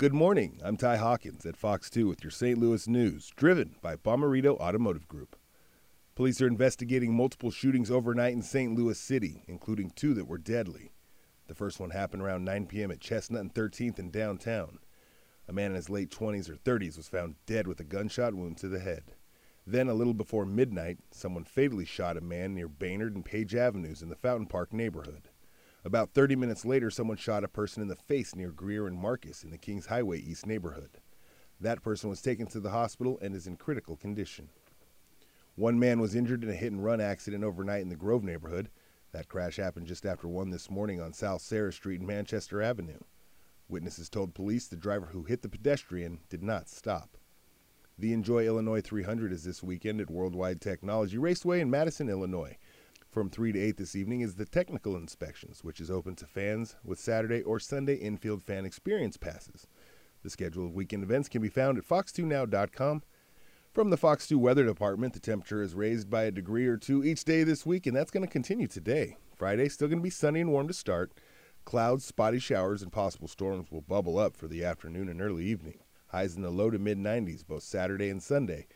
Good morning. I'm Ty Hawkins at Fox 2 with your St. Louis news, driven by Bomarito Automotive Group. Police are investigating multiple shootings overnight in St. Louis City, including two that were deadly. The first one happened around 9 p.m. at Chestnut and 13th in downtown. A man in his late 20s or 30s was found dead with a gunshot wound to the head. Then, a little before midnight, someone fatally shot a man near Baynard and Page Avenues in the Fountain Park neighborhood. About 30 minutes later, someone shot a person in the face near Greer and Marcus in the Kings Highway East neighborhood. That person was taken to the hospital and is in critical condition. One man was injured in a hit and run accident overnight in the Grove neighborhood. That crash happened just after 1 this morning on South Sarah Street and Manchester Avenue. Witnesses told police the driver who hit the pedestrian did not stop. The Enjoy Illinois 300 is this weekend at Worldwide Technology Raceway in Madison, Illinois. From 3 to 8 this evening is the Technical Inspections, which is open to fans with Saturday or Sunday infield fan experience passes. The schedule of weekend events can be found at fox2now.com. From the Fox 2 Weather Department, the temperature is raised by a degree or two each day this week, and that's going to continue today. Friday, still going to be sunny and warm to start. Clouds, spotty showers, and possible storms will bubble up for the afternoon and early evening. Highs in the low to mid 90s both Saturday and Sunday.